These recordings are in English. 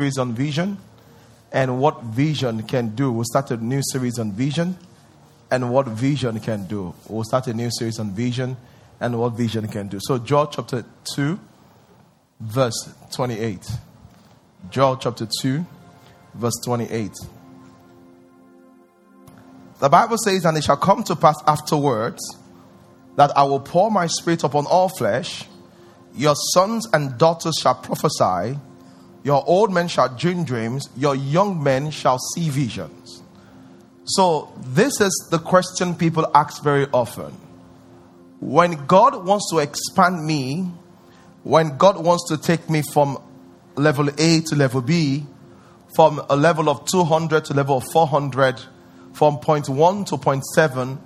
series on vision and what vision can do. We'll start a new series on vision and what vision can do. We'll start a new series on vision and what vision can do. So, Joel chapter 2, verse 28. Joel chapter 2, verse 28. The Bible says, And it shall come to pass afterwards that I will pour my spirit upon all flesh. Your sons and daughters shall prophesy your old men shall dream dreams, your young men shall see visions. So, this is the question people ask very often. When God wants to expand me, when God wants to take me from level A to level B, from a level of 200 to level of 400, from point 1 to point 7,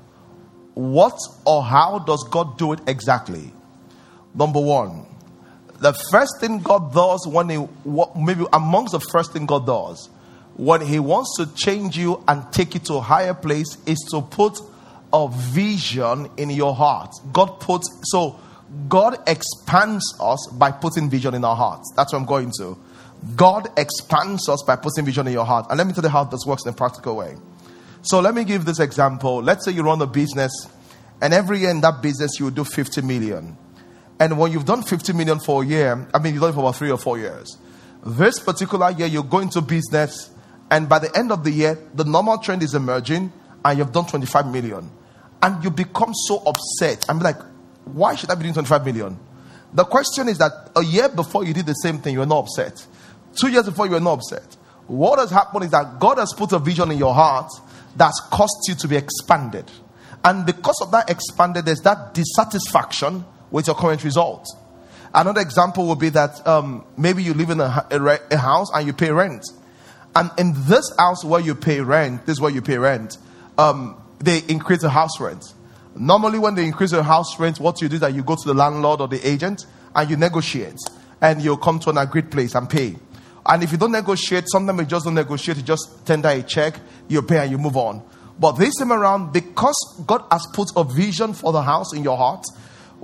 what or how does God do it exactly? Number one, the first thing God does when He, maybe amongst the first thing God does, when He wants to change you and take you to a higher place, is to put a vision in your heart. God puts, so God expands us by putting vision in our hearts. That's what I'm going to. God expands us by putting vision in your heart. And let me tell you how this works in a practical way. So let me give this example. Let's say you run a business, and every year in that business you do 50 million. And when you've done 50 million for a year, I mean, you've done it for about three or four years. This particular year, you're going to business, and by the end of the year, the normal trend is emerging, and you've done 25 million. And you become so upset. I'm like, why should I be doing 25 million? The question is that a year before you did the same thing, you were not upset. Two years before, you were not upset. What has happened is that God has put a vision in your heart that's caused you to be expanded. And because of that expanded, there's that dissatisfaction with your current result. Another example would be that um, maybe you live in a, a, a, house and you pay rent. And in this house where you pay rent, this is where you pay rent, um, they increase the house rent. Normally, when they increase the house rent, what you do is that you go to the landlord or the agent and you negotiate. And you'll come to an agreed place and pay. And if you don't negotiate, sometimes you just don't negotiate, you just tender a check, you pay and you move on. But this time around, because God has put a vision for the house in your heart,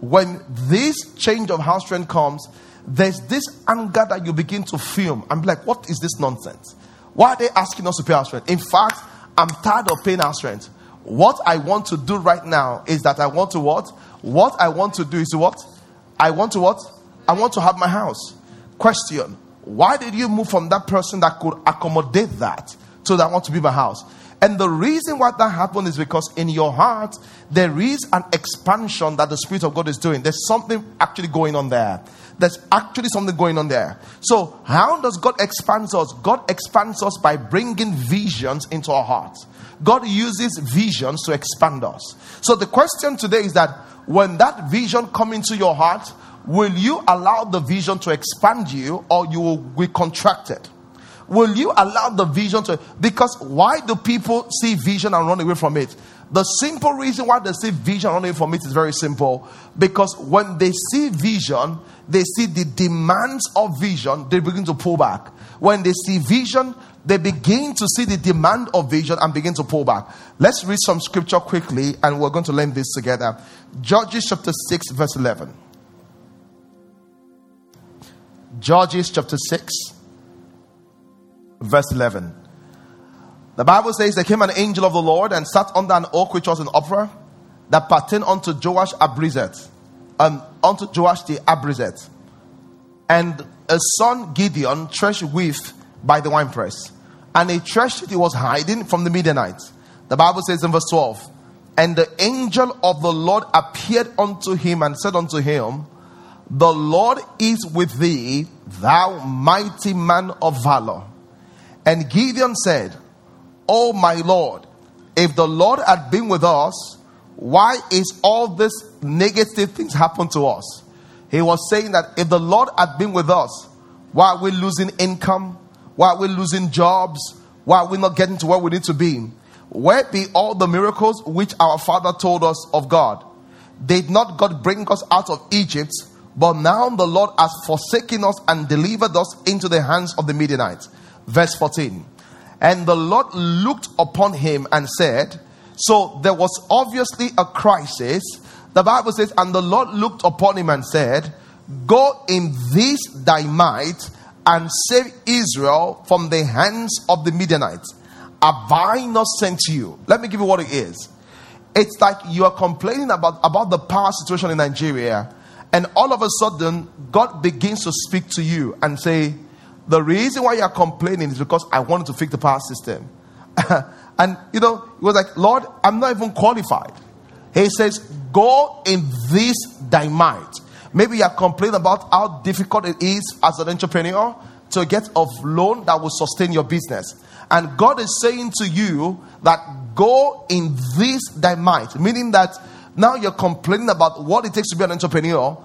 when this change of house rent comes, there's this anger that you begin to feel. I'm like, what is this nonsense? Why are they asking us to pay house rent? In fact, I'm tired of paying house rent. What I want to do right now is that I want to what? What I want to do is what? I want to what? I want to have my house. Question Why did you move from that person that could accommodate that to that want to be my house? And the reason why that happened is because in your heart, there is an expansion that the Spirit of God is doing. There's something actually going on there. There's actually something going on there. So, how does God expand us? God expands us by bringing visions into our hearts. God uses visions to expand us. So, the question today is that when that vision come into your heart, will you allow the vision to expand you or you will be contracted? Will you allow the vision to? Because why do people see vision and run away from it? The simple reason why they see vision and run away from it is very simple. Because when they see vision, they see the demands of vision, they begin to pull back. When they see vision, they begin to see the demand of vision and begin to pull back. Let's read some scripture quickly and we're going to learn this together. Judges chapter 6, verse 11. Judges chapter 6 verse 11. The Bible says, There came an angel of the Lord and sat under an oak which was in Ophrah that pertained unto Joash Abiezrite, um, unto Joash the Abiezrite. And a son Gideon threshed wheat by the winepress. And he threshed it, he was hiding from the Midianites. The Bible says in verse 12, And the angel of the Lord appeared unto him and said unto him, The Lord is with thee, thou mighty man of valor. And Gideon said, Oh my Lord, if the Lord had been with us, why is all this negative things happen to us? He was saying that if the Lord had been with us, why are we losing income? Why are we losing jobs? Why are we not getting to where we need to be? Where be all the miracles which our father told us of God? Did not God bring us out of Egypt? But now the Lord has forsaken us and delivered us into the hands of the Midianites. Verse 14. And the Lord looked upon him and said, So there was obviously a crisis. The Bible says, And the Lord looked upon him and said, Go in this thy might and save Israel from the hands of the Midianites. Have I not sent you? Let me give you what it is. It's like you are complaining about, about the power situation in Nigeria, and all of a sudden, God begins to speak to you and say, The reason why you are complaining is because I wanted to fix the power system. and you know, he was like, Lord, I'm not even qualified. He says, Go in this might. Maybe you are complaining about how difficult it is as an entrepreneur to get a loan that will sustain your business. And God is saying to you that go in this might, meaning that now you're complaining about what it takes to be an entrepreneur.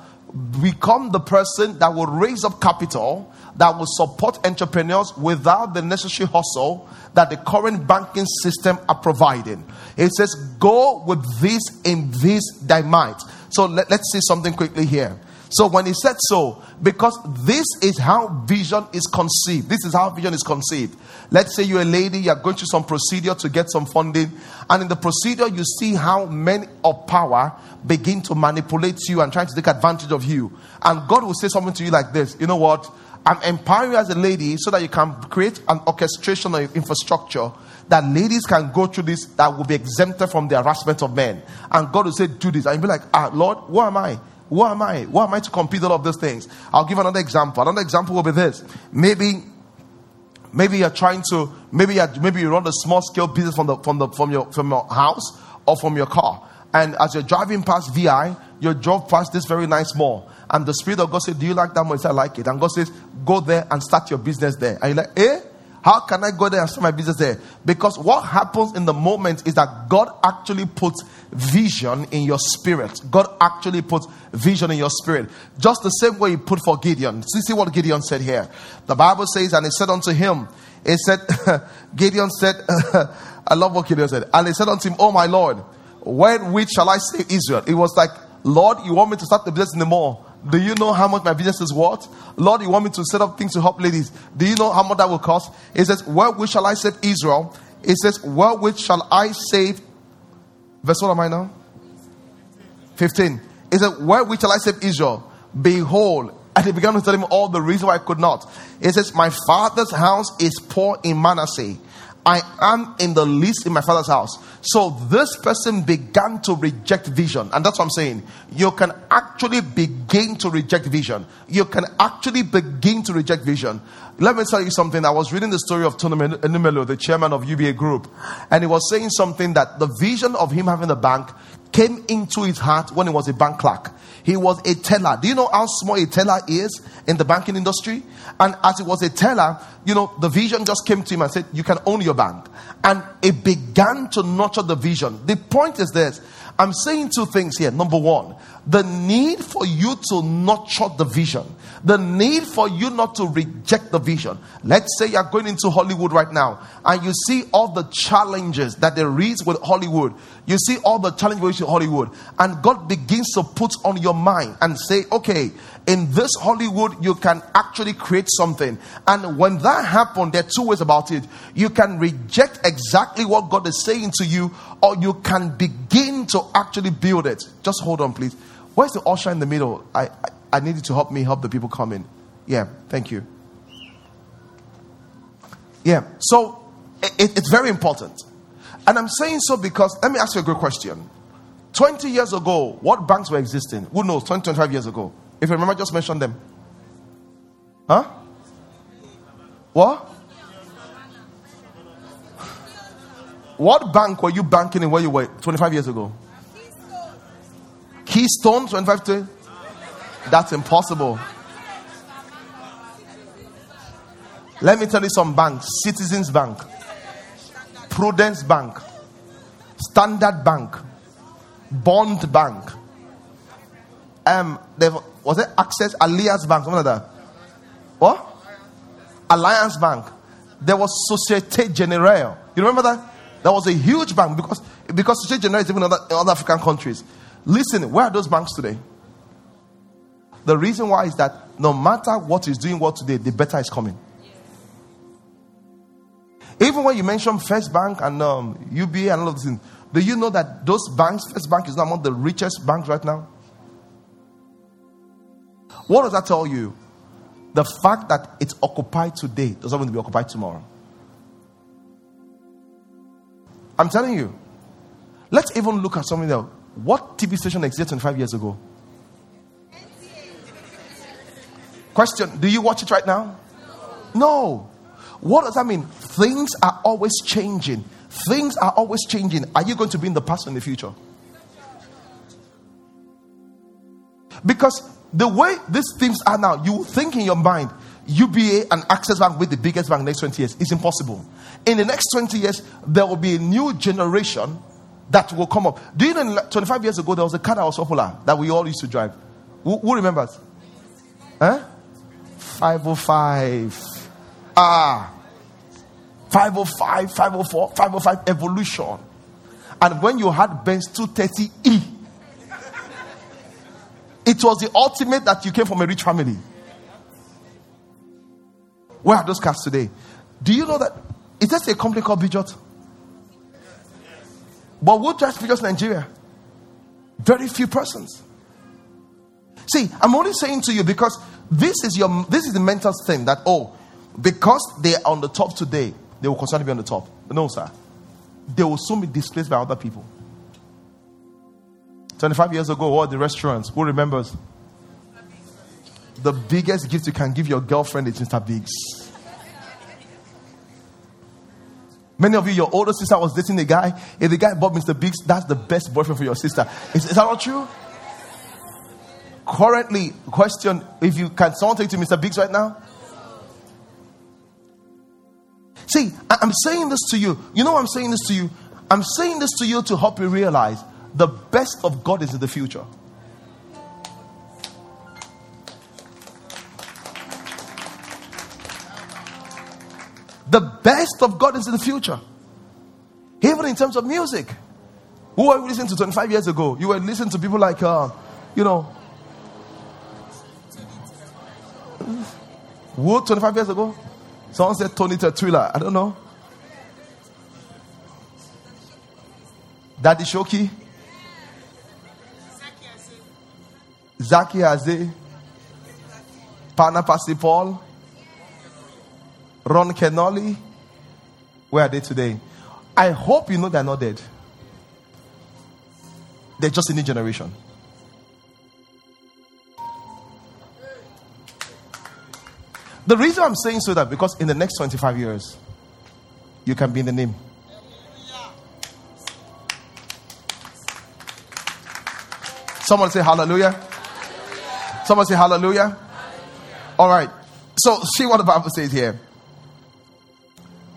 Become the person that will raise up capital that will support entrepreneurs without the necessary hustle that the current banking system are providing. It says, Go with this in this might. So let, let's see something quickly here. So when he said so, because this is how vision is conceived. This is how vision is conceived. Let's say you're a lady, you're going through some procedure to get some funding, and in the procedure, you see how men of power begin to manipulate you and trying to take advantage of you. And God will say something to you like this You know what? I'm empowering you as a lady so that you can create an orchestration of infrastructure that ladies can go through this that will be exempted from the harassment of men. And God will say, Do this. And you'll be like, Ah, Lord, who am I? Who am I? Who am I to compete all of those things? I'll give another example. Another example will be this. Maybe maybe you're trying to maybe you're. maybe you run a small scale business from the from the from your from your house or from your car and as you're driving past vi you drove past this very nice mall and the spirit of god said do you like that mall i like it and god says go there and start your business there and you're like eh how can I go there and start my business there? Because what happens in the moment is that God actually puts vision in your spirit. God actually puts vision in your spirit. Just the same way He put for Gideon. See, see what Gideon said here. The Bible says, and He said unto him, He said, Gideon said, I love what Gideon said. And he said unto him, Oh my Lord, when which shall I save Israel? It was like, Lord, you want me to start the business in the mall? Do you know how much my business is worth? Lord, you want me to set up things to help ladies. Do you know how much that will cost? It says, Wherewith shall I save Israel? It says, Wherewith shall I save? Verse what am I now? 15. It says, Wherewith shall I save Israel? Behold, and he began to tell him all the reason why I could not. It says, My father's house is poor in Manasseh I am in the least in my father's house. So this person began to reject vision. And that's what I'm saying. You can actually begin to reject vision. You can actually begin to reject vision. Let me tell you something. I was reading the story of Tony Elumelu, the chairman of UBA Group. And he was saying something that the vision of him having a bank came into his heart when he was a bank clerk. He was a teller. Do you know how small a teller is in the banking industry? And as he was a teller, you know, the vision just came to him and said, You can own your bank. And it began to nurture the vision. The point is this I'm saying two things here. Number one, the need for you to nurture the vision, the need for you not to reject the vision. Let's say you're going into Hollywood right now and you see all the challenges that there is with Hollywood. You see all the challenges with Hollywood, and God begins to put on your mind and say, okay, in this Hollywood, you can actually create something. And when that happens, there are two ways about it. You can reject exactly what God is saying to you, or you can begin to actually build it. Just hold on, please. Where's the usher in the middle? I, I, I need you to help me help the people come in. Yeah, thank you. Yeah, so it, it's very important. And I'm saying so because, let me ask you a good question. 20 years ago, what banks were existing? Who knows? 20, 25 years ago. If you remember, just mention them. Huh? What? What bank were you banking in where you were 25 years ago? Keystone 25 to? That's impossible. Let me tell you some banks Citizens Bank, Prudent Bank, Standard Bank, Bond Bank. Um, was it Access Alliance Bank? Something like that. What? Alliance Bank. There was Societe Generale. You remember that? That was a huge bank because because Societe Generale is even in other, in other African countries. Listen, where are those banks today? The reason why is that no matter what is doing what today, the better is coming. Even when you mention First Bank and um, UBA and all of these things, do you know that those banks, First Bank is not among the richest banks right now? What does that tell you? the fact that it's occupied today doesn't mean to be occupied tomorrow. I'm telling you. Let's even look at something else. What TV station existed 25 years ago? Question Do you watch it right now? No. What does that mean? Things are always changing. Things are always changing. Are you going to be in the past or in the future? Because the way these things are now, you think in your mind, UBA and Access Bank with the biggest bank next 20 years. It's impossible. In the next 20 years, there will be a new generation that will come up. Do you know 25 years ago, there was a car that was popular that we all used to drive? Who, who remembers? Huh? 505. Ah. 505, 504, 505 evolution. And when you had Benz 230E, it was the ultimate that you came from a rich family. Where are those cars today? Do you know that it has a company called Peugeot? But who drives Peugeot Nigeria? Very few persons. See, I'm only saying to you because this is your this is the mental thing that oh, because they are on the top today, they will continue to be on the top. No, sir. They will soon be displaced by other people. 25 years ago, what the restaurants? Who remembers? The biggest gift you can give your girlfriend is Mr. Biggs. Many of you, your older sister was dating a guy. If the guy bought Mr. Biggs, that's the best boyfriend for your sister. Is, is that not true? Currently, question if you can someone take to Mr. Biggs right now? See, I'm saying this to you. You know I'm saying this to you? I'm saying this to you to help you realize the best of God is in the future. The best of God is in the future. Even in terms of music. Who were you listening to 25 years ago? You were listening to people like, uh, you know, who 25 years ago? Someone said Tony Tetuila. I don't know. Daddy Showkey. Zaki Aze. Pana Paul. Ron Kenoly. Where are they today? I hope you know they're not dead. They're just a new generation. The reason I'm saying so that because in the next 25 years, you can be in the name. Someone say hallelujah. Someone say hallelujah. hallelujah. All right. So see what the Bible says here.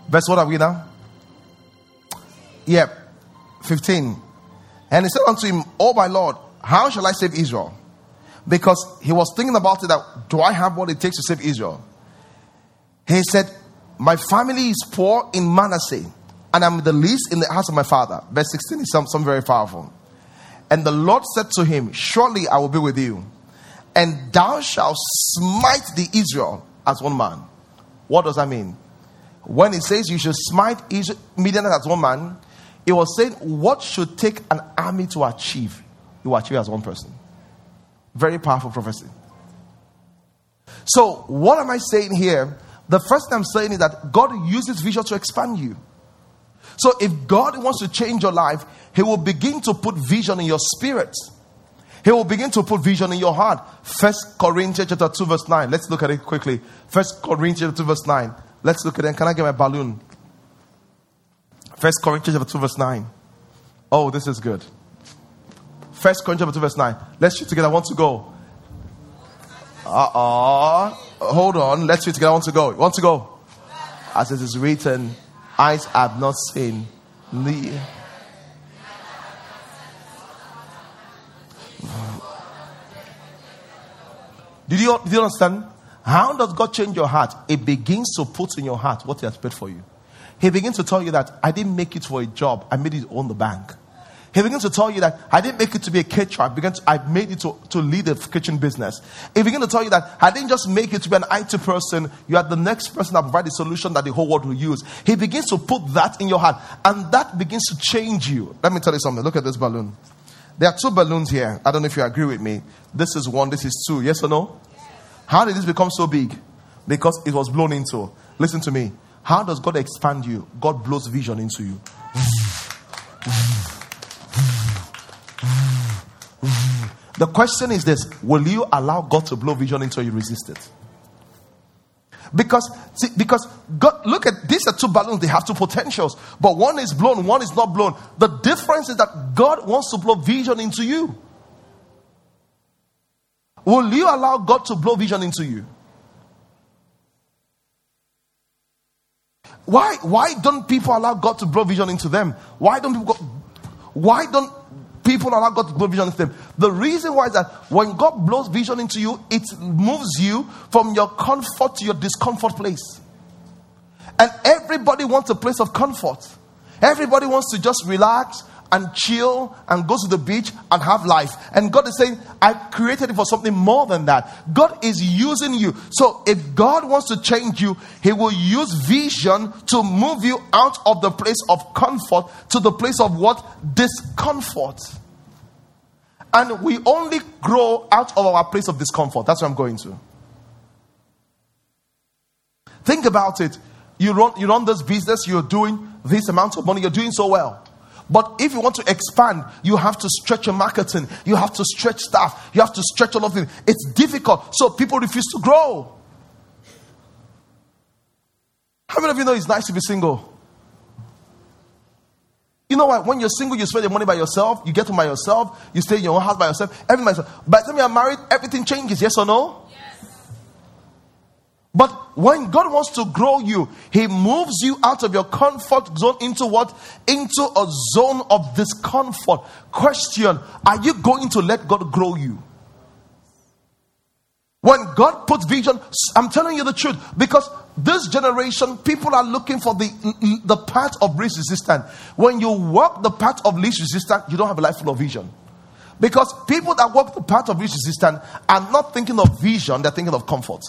Verse what are we now? Yep. 15. And he said unto him, Oh my Lord, how shall I save Israel? Because he was thinking about it that do I have what it takes to save Israel? He said, My family is poor in Manasseh, and I'm the least in the house of my father. Verse 16 is something very powerful. And the Lord said to him, Surely I will be with you, and thou shalt smite the Israel as one man. What does that mean? When he says you should smite Midian as one man, it was saying what should take an army to achieve, you achieve as one person. Very powerful prophecy. So, what am I saying here? The first thing I'm saying is that God uses vision to expand you. So if God wants to change your life, He will begin to put vision in your spirit. He will begin to put vision in your heart. First Corinthians chapter 2, verse 9. Let's look at it quickly. First Corinthians chapter 2, verse 9. Let's look at it. Can I get my balloon? First Corinthians chapter 2, verse 9. Oh, this is good. First Corinthians chapter 2, verse 9. Let's shoot together. I want to go. Uh-uh. Hold on. Let's read together. I want to go. Want to go? As it is written, eyes have not seen. Did you, did you understand? How does God change your heart? It begins to put in your heart what He has paid for you. He begins to tell you that I didn't make it for a job, I made it on the bank. He begins to tell you that I didn't make it to be a caterer. I began to, I made it to, to lead a kitchen business. He begins to tell you that I didn't just make it to be an IT person. You are the next person that provide the solution that the whole world will use. He begins to put that in your heart, and that begins to change you. Let me tell you something. Look at this balloon. There are two balloons here. I don't know if you agree with me. This is one. This is two. Yes or no? How did this become so big? because it was blown into. Listen to me. How does God expand you? God blows vision into you. The question is this Will you allow God to blow vision into you? Resist it. Because, see, because God, look at these are two balloons, they have two potentials, but one is blown, one is not blown. The difference is that God wants to blow vision into you. Will you allow God to blow vision into you? Why, why don't people allow God to blow vision into them? Why don't people go, why don't people allow God to blow vision into them? The reason why is that when God blows vision into you, it moves you from your comfort to your discomfort place. And everybody wants a place of comfort. Everybody wants to just relax and chill and go to the beach and have life. And God is saying, I created it for something more than that. God is using you. So if God wants to change you, He will use vision to move you out of the place of comfort to the place of what? Discomfort. And we only grow out of our place of discomfort. That's what I'm going to. Think about it. You run, you run this business, you're doing this amount of money, you're doing so well. But if you want to expand, you have to stretch your marketing, you have to stretch staff, you have to stretch all of it. It's difficult. So people refuse to grow. How many of you know it's nice to be single? You know what? When you're single, you spend your money by yourself, you get to by yourself, you stay in your own house by yourself, everything by yourself. By the time you're married, everything changes, yes or no? But when God wants to grow you, He moves you out of your comfort zone into what? Into a zone of discomfort. Question Are you going to let God grow you? When God puts vision, I'm telling you the truth because this generation, people are looking for the, the path of least resistance. When you walk the path of least resistance, you don't have a life full of vision. Because people that walk the path of least resistance are not thinking of vision, they're thinking of comfort.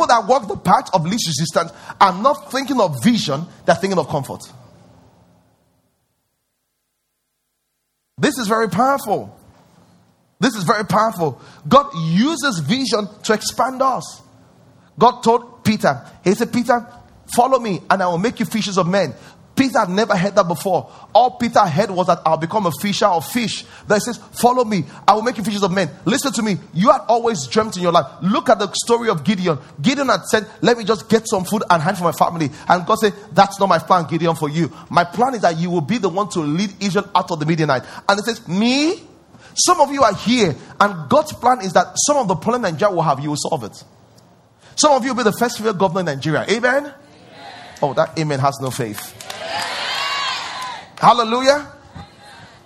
People that walk the path of least resistance are not thinking of vision, they're thinking of comfort. This is very powerful. This is very powerful. God uses vision to expand us. God told Peter, He said, Peter, follow me and I will make you fishers of men. Peter had never heard that before. All Peter heard was that I'll become a fisher of fish. That says, Follow me, I will make you fishers of men. Listen to me. You had always dreamt in your life. Look at the story of Gideon. Gideon had said, Let me just get some food and hand for my family. And God said, That's not my plan, Gideon, for you. My plan is that you will be the one to lead Israel out of the Midianite. And it says, Me? Some of you are here, and God's plan is that some of the problem Nigeria will have, you will solve it. Some of you will be the first female governor in Nigeria. Amen? amen. Oh, that amen has no faith. Hallelujah.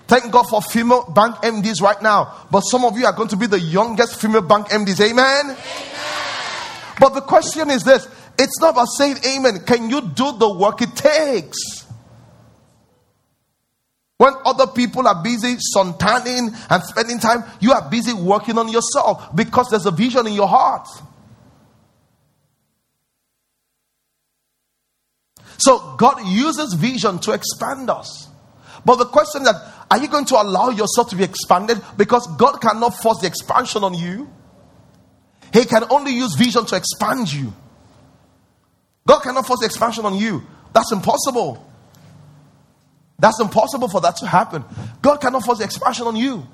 Thank God for female bank MDs right now. But some of you are going to be the youngest female bank MDs. Amen? amen. But the question is this it's not about saying amen. Can you do the work it takes? When other people are busy suntanning and spending time, you are busy working on yourself because there's a vision in your heart. So God uses vision to expand us. But the question is that are you going to allow yourself to be expanded? Because God cannot force the expansion on you. He can only use vision to expand you. God cannot force the expansion on you. That's impossible. That's impossible for that to happen. God cannot force the expansion on you.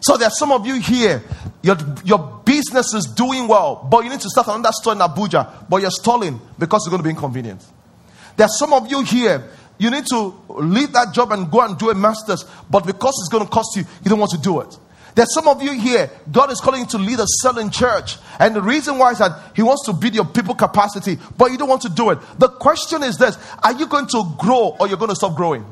So there are some of you here, your, your business is doing well, but you need to start another store in Abuja, but you're stalling because it's going to be inconvenient. There are some of you here, you need to leave that job and go and do a master's, but because it's going to cost you, you don't want to do it. There's some of you here, God is calling you to lead a selling church. And the reason why is that He wants to build your people capacity, but you don't want to do it. The question is this Are you going to grow or you're going to stop growing?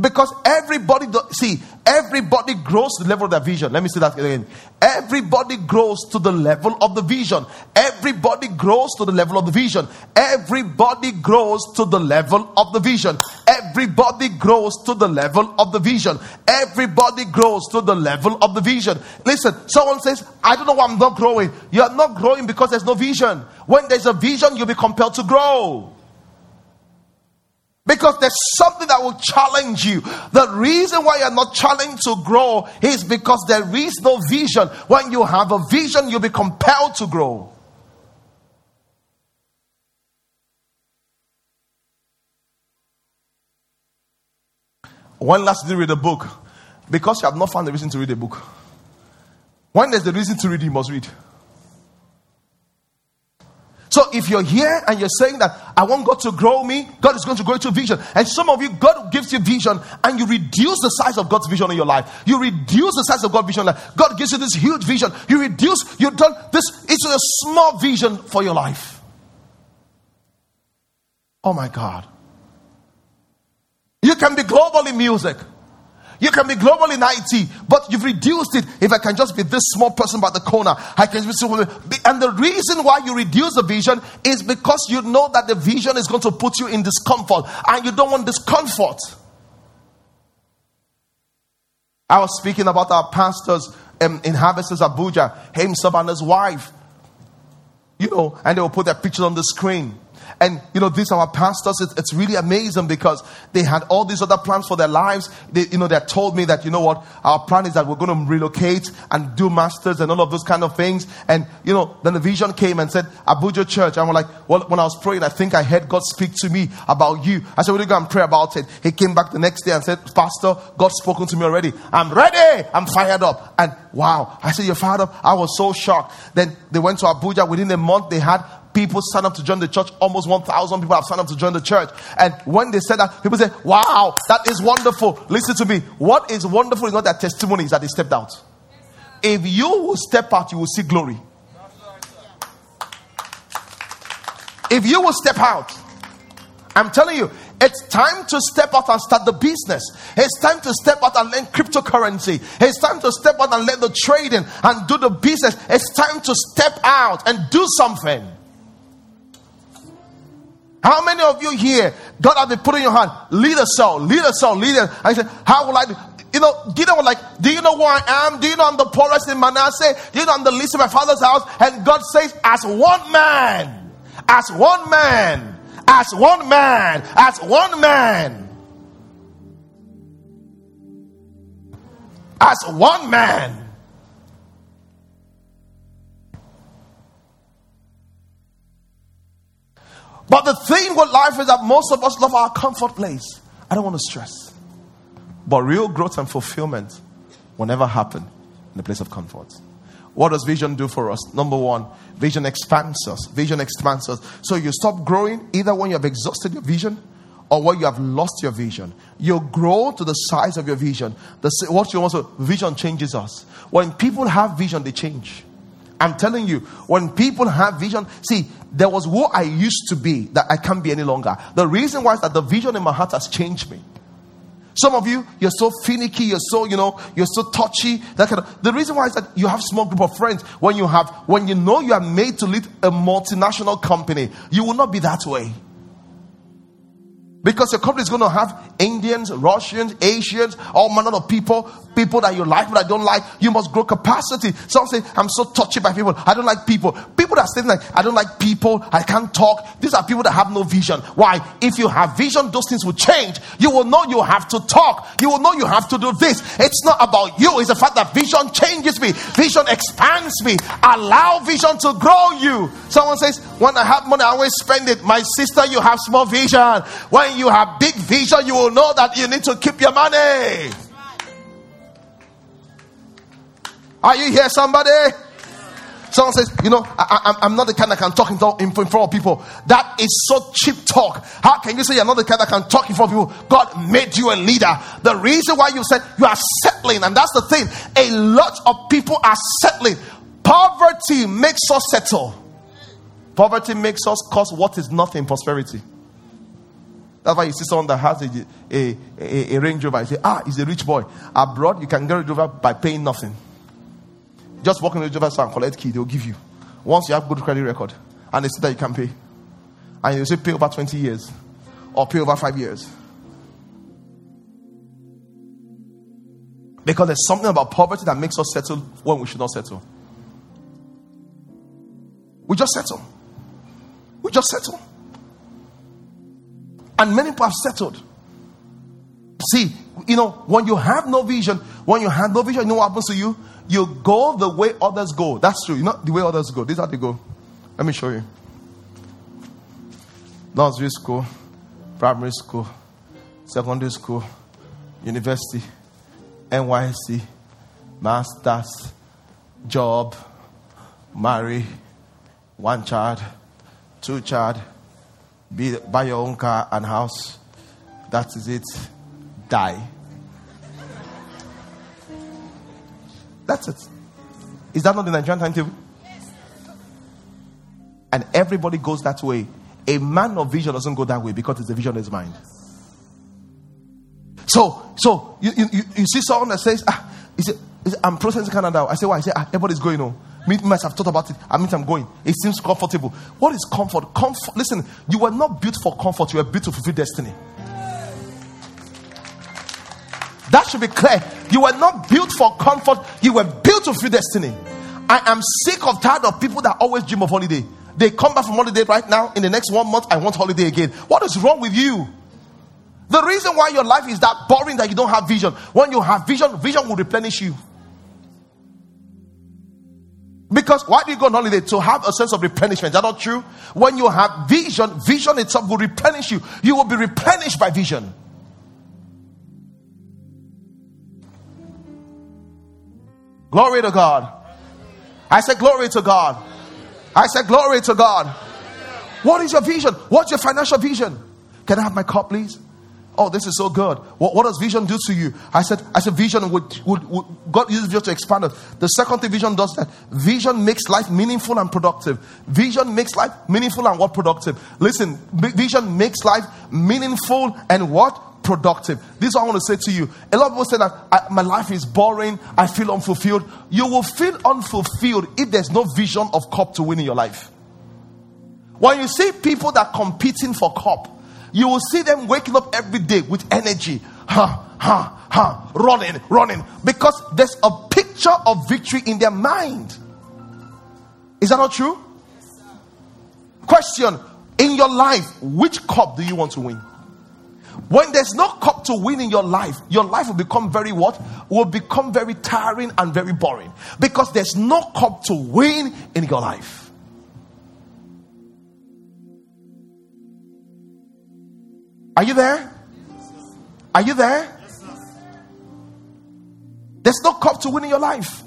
Because everybody, see, everybody grows to the level of their vision. Let me say that again. Everybody grows to the level of the vision. Everybody grows to the level of the vision. Everybody grows to the level of the vision. Everybody grows to the level of the vision. Everybody grows to the level of the vision. Listen, someone says, I don't know why I'm not growing. You're not growing because there's no vision. When there's a vision, you'll be compelled to grow. Because there's something that will challenge you. The reason why you're not challenged to grow is because there is no vision. When you have a vision, you'll be compelled to grow. One last you read a book? Because you have not found a reason to read a book. When there's the reason to read, you must read. So if you're here and you're saying that I want God to grow me, God is going to grow to vision. And some of you, God gives you vision and you reduce the size of God's vision in your life. You reduce the size of God's vision. God gives you this huge vision. You reduce, you don't, this, it's a small vision for your life. Oh my God. You can be global in music. You can be global in IT, but you've reduced it. If I can just be this small person by the corner, I can be. And the reason why you reduce the vision is because you know that the vision is going to put you in discomfort, and you don't want discomfort. I was speaking about our pastors um, in Harvesters Abuja, himself and his wife. You know, and they will put their pictures on the screen. And you know, these our pastors. It's, it's, really amazing because they had all these other plans for their lives. They, you know, they told me that, you know what, our plan is that we're going to relocate and do masters and all of those kind of things. And, you know, then the vision came and said, Abuja Church. And we're like, well, when I was praying, I think I heard God speak to me about you. I said, we're going to go and pray about it. He came back the next day and said, Pastor, God's spoken to me already. I'm ready. I'm fired up. And wow. I said, you're fired up. I was so shocked. Then they went to Abuja. Within a month, they had people sign up to join the church. Almost 1,000 people have signed up to join the church. And when they said that, people say, Wow, that is wonderful. Listen to me. What is wonderful is not their testimony, is that they stepped out. If you will step out, you will see glory. If you will step out, I'm telling you, it's time to step out and start the business. It's time to step out and learn cryptocurrency. It's time to step out and learn the trading and do the business. It's time to step out and do something. How many of you here, God has been putting your hand, lead a soul, lead a soul, lead it. I said, How will I do? You know, Gideon was like, Do you know who I am? Do you know I'm the poorest in Manasseh? Do you know I'm the least in my father's house? And God says, As one man, as one man, as one man, as one man, as one man. But the thing with life is that most of us love our comfort place. I don't want to stress. But real growth and fulfillment will never happen in the place of comfort. What does vision do for us? Number one, vision expands us. Vision expands us. So you stop growing either when you have exhausted your vision or when you have lost your vision. You grow to the size of your vision. The, what you want to, vision changes us. When people have vision, they change. I'm telling you, when people have vision, see, there was who I used to be that I can't be any longer. The reason why is that the vision in my heart has changed me. Some of you, you're so finicky, you're so, you know, you're so touchy. That kind of the reason why is that you have small group of friends. When you have, when you know you are made to lead a multinational company, you will not be that way. Because your company is going to have Indians, Russians, Asians, all manner of people, people that you like, but I don't like. You must grow capacity. Some say, I'm so touchy by people. I don't like people. People that say like, I don't like people. I can't talk. These are people that have no vision. Why? If you have vision, those things will change. You will know you have to talk. You will know you have to do this. It's not about you. It's the fact that vision changes me. Vision expands me. Allow vision to grow you. Someone says, when I have money, I always spend it. My sister, you have small vision. When you have big vision, you will know that you need to keep your money. Are you here, somebody? Someone says, you know, I, am not the kind that can talk in, in, front of people. That is so cheap talk. How can you say you're not the kind that can talk in front of people? God made you a leader. The reason why you said you are settling, and that's the thing, a lot of people are settling. Poverty makes us settle. Poverty makes us cause what is nothing prosperity. That's why you see someone that has a, a, a, a Range Rover. You say, ah, he's a rich boy. Abroad, you can get a Range Rover by paying nothing. Just walk in the Range Rover store and collect key, they'll give you. Once you have good credit record, and they say that you can pay. And you say pay over 20 years or pay over five years. Because there's something about poverty that makes us settle when we should not settle. We just settle. We just settle. And many people have settled. See, you know, when you have no vision, when you have no vision, you know what happens to you? You go the way others go. That's true. You know the way others go. This is how they go. Let me show you. Nursery school, primary school, secondary school, university, NYSC, masters, job, marry, one child, two child, be, buy your own car and house. That is it. Die. That's it. Is that not the Nigerian timetable? And everybody goes that way. A man of vision doesn't go that way because it's a vision in his mind. So, so you, you, you see someone that says, ah, is it, is it, I'm processing Canada. I say, why? I say, ah, everybody's going on. Me myself have thought about it. I mean, I'm going. It seems comfortable. What is comfort? Comfort. Listen, you were not built for comfort. You were built to fulfill destiny. That should be clear. You were not built for comfort. You were built to fulfill destiny. I am sick of tired of people that always dream of holiday. They come back from holiday right now. In the next one month, I want holiday again. What is wrong with you? The reason why your life is that boring that you don't have vision. When you have vision, vision will replenish you. Because why do you go on holiday? To have a sense of replenishment. Is that not true? When you have vision, vision itself will replenish you. You will be replenished by vision. Glory to God. I said, Glory to God. I said, Glory to God. What is your vision? What's your financial vision? Can I have my cup, please? Oh, this is so good. What, what does vision do to you? I said, I said, vision would, would, would God uses vision to expand it. The second thing vision does that. Vision makes life meaningful and productive. Vision makes life meaningful and what productive? Listen, vision makes life meaningful and what? Productive. This is what I want to say to you. A lot of people say that I, my life is boring. I feel unfulfilled. You will feel unfulfilled if there's no vision of cup to win in your life. When you see people that are competing for cup, you will see them waking up every day with energy. Ha, ha, ha, running, running. Because there's a picture of victory in their mind. Is that not true? Question In your life, which cup do you want to win? When there's no cup to win in your life, your life will become very what? Will become very tiring and very boring. Because there's no cup to win in your life. Are you there? Are you there? There's no cup to win in your life.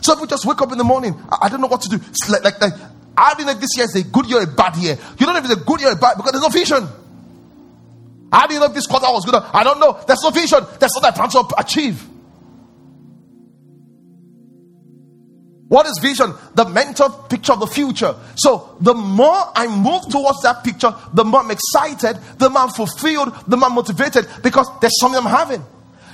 So if we just wake up in the morning, I, I don't know what to do. Like, like, like I know if this year is a good year or a bad year. You don't know if it's a good year or bad because there's no vision. I didn't know if this quarter was good. I don't know. There's no vision. There's what I plan to achieve. What is vision? The mental picture of the future. So the more I move towards that picture, the more I'm excited, the more I'm fulfilled, the more I'm motivated because there's something I'm having.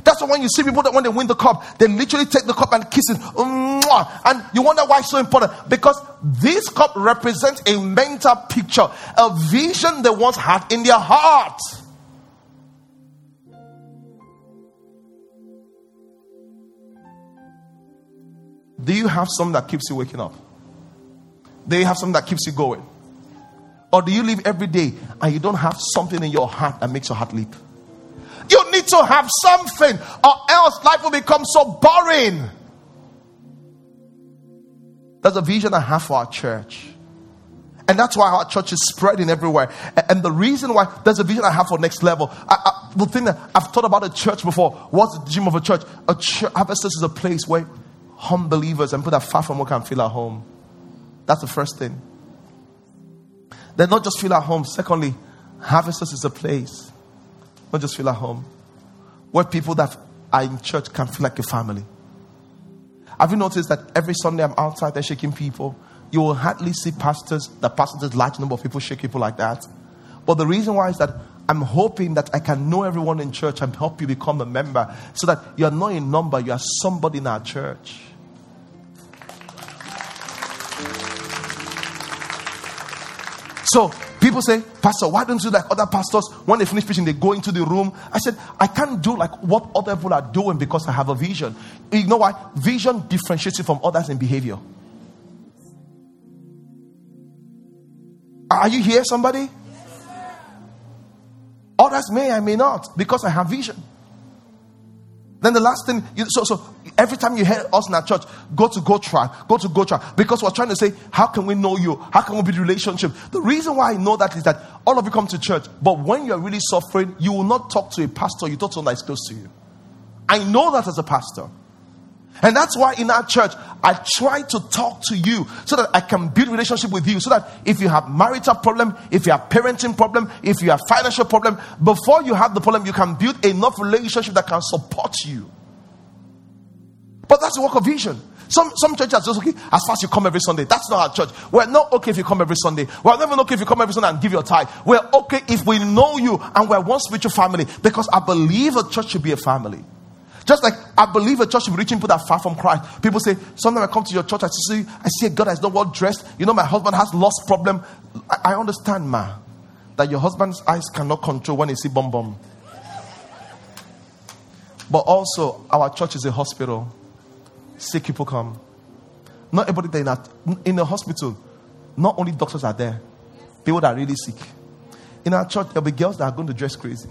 That's why when you see people that when they win the cup, they literally take the cup and kiss it. And you wonder why it's so important. Because this cup represents a mental picture, a vision they once had in their heart. Do you have something that keeps you waking up? Do you have something that keeps you going? Or do you live every day and you don't have something in your heart that makes your heart leap? You need to have something, or else life will become so boring. That's a vision I have for our church. And that's why our church is spreading everywhere. And the reason why there's a vision I have for next level. I, I, the thing that I've thought about a church before. What's the dream of a church? A church, Ephesus is a place where home believers and people that far from home can feel at home. That's the first thing. Then not just feel at home. Secondly, Harvesters is a place, not just feel at home, where people that are in church can feel like a family. Have you noticed that every Sunday I'm outside there shaking people? You will hardly see pastors, the pastors, large number of people shake people like that. But the reason why is that I'm hoping that I can know everyone in church and help you become a member so that you're not a number, you are somebody in our church. So people say, Pastor, why don't you like other pastors? When they finish preaching, they go into the room. I said, I can't do like what other people are doing because I have a vision. You know why? Vision differentiates you from others in behavior. Are you here, somebody? Others may, I may not, because I have vision. Then the last thing, you, so so every time you hear us in our church, go to go try, go to go try, because we're trying to say, how can we know you? How can we build relationship? The reason why I know that is that all of you come to church, but when you're really suffering, you will not talk to a pastor. You talk to someone that's close to you. I know that as a pastor. And that's why in our church, I try to talk to you so that I can build relationship with you. So that if you have marital problem, if you have parenting problem, if you have financial problem, before you have the problem, you can build enough relationship that can support you. But that's the work of vision. Some, some churches are just okay as far as you come every Sunday. That's not our church. We're not okay if you come every Sunday. We're never okay if you come every Sunday and give your tithe. We're okay if we know you and we're one spiritual family because I believe a church should be a family. Just like I believe a church should be reaching people that are far from Christ. People say, sometimes I come to your church, I see, I see a God that's not well dressed. You know, my husband has lost problem. I, I understand, ma, that your husband's eyes cannot control when he see bomb bomb. But also, our church is a hospital. Sick people come. Not everybody in, in the hospital. Not only doctors are there, people that are really sick. In our church, there'll be girls that are going to dress crazy.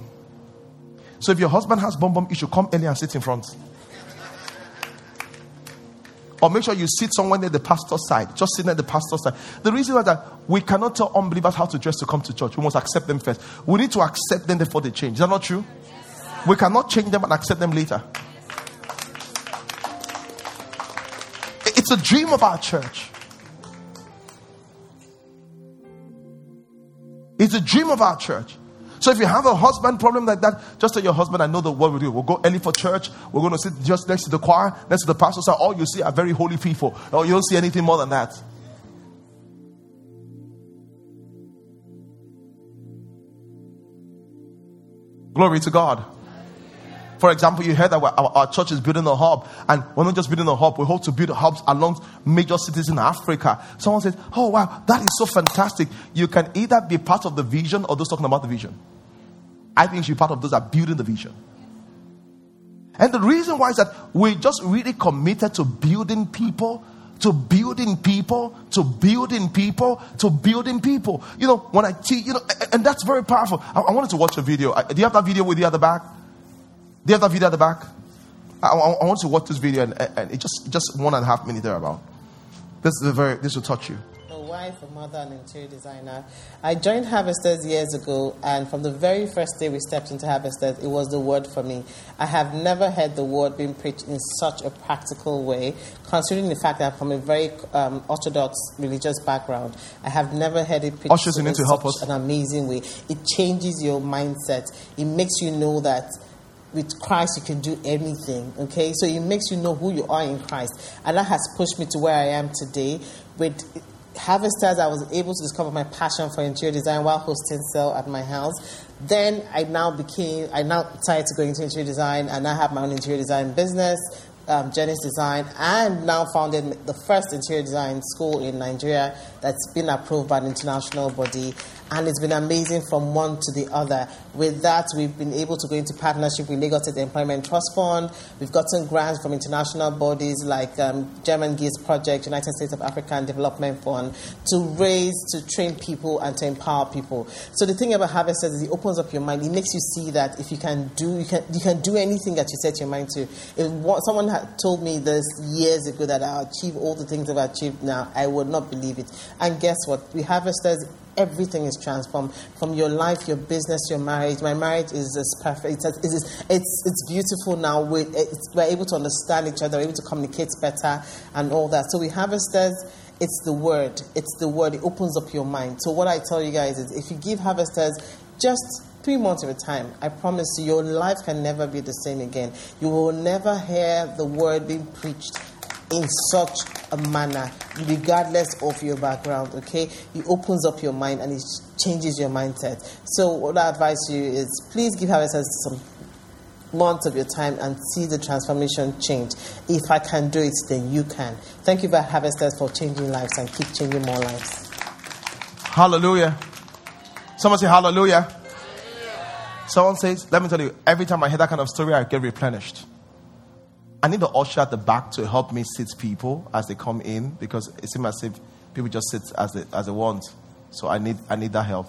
So if your husband has bum bum, you should come early and sit in front. Or make sure you sit somewhere near the pastor's side. Just sit near the pastor's side. The reason is that we cannot tell unbelievers how to dress to come to church. We must accept them first. We need to accept them before they change. Is that not true? We cannot change them and accept them later. It's a dream of our church. It's a dream of our church. So if you have a husband problem like that, just tell your husband, I know the word will do. We'll go early for church. We're going to sit just next to the choir, next to the pastor. So all you see are very holy people. Or you don't see anything more than that. Glory to God. For example, you heard that our, our, church is building a hub, and we're not just building a hub, we hope to build hubs along major cities in Africa. Someone says, Oh, wow, that is so fantastic. You can either be part of the vision or those talking about the vision. I think you should be part of those that are building the vision. And the reason why is that we're just really committed to building people, to building people, to building people, to building people. You know, when I teach, you know, and that's very powerful. I, I wanted to watch a video. Do you have that video with you at the back? Do you have that video at the back? I, I, I want to watch this video and, and it just just one and a half minute there about. This is very this will touch you. A wife, a mother, an interior designer. I joined Harvesters years ago, and from the very first day we stepped into Harvesters, it was the word for me. I have never heard the word being preached in such a practical way, considering the fact that I'm from a very um, orthodox religious background. I have never heard it preached Ushers, in need to help us. an amazing way. It changes your mindset. It makes you know that with Christ, you can do anything. Okay, so it makes you know who you are in Christ, and that has pushed me to where I am today. With Harvesters, I was able to discover my passion for interior design while hosting sale at my house. Then I now became, I now decided to go into interior design, and I have my own interior design business. Um, Design, and now founded the first interior design school in Nigeria that's been approved by an international body and it's been amazing from one to the other. With that, we've been able to go into partnership with Lagos State Employment Trust Fund. We've gotten grants from international bodies like um, German Gears Project, United States of African Development Fund, to raise, to train people, and to empower people. So the thing about Harvest is it opens up your mind. It makes you see that if you can do, you can you can do anything that you set your mind to. If someone had told me this years ago that I'll achieve all the things I've achieved now, I would not believe it. And guess what? We Harvesters everything is transformed from your life, your business, your marriage. My marriage is as perfect. It's, it's, it's, it's beautiful now. We, we're able to understand each other, we're able to communicate better, and all that. So we harvesters. It's the word. It's the word. It opens up your mind. So what I tell you guys is, if you give harvesters just three months of a time, I promise you, your life can never be the same again. You will never hear the word being preached in such a manner, regardless of your background, okay? It opens up your mind and it changes your mindset. So, what I advise you is please give Harvesters some months of your time and see the transformation change. If I can do it, then you can. Thank you, Harvesters, for changing lives and keep changing more lives. Hallelujah. Someone say hallelujah. hallelujah. Someone says, let me tell you, every time I hear that kind of story, I get replenished. I need the usher at the back to help me sit people as they come in because it seems as if people just sit as they, as they want. So I need, I need that help.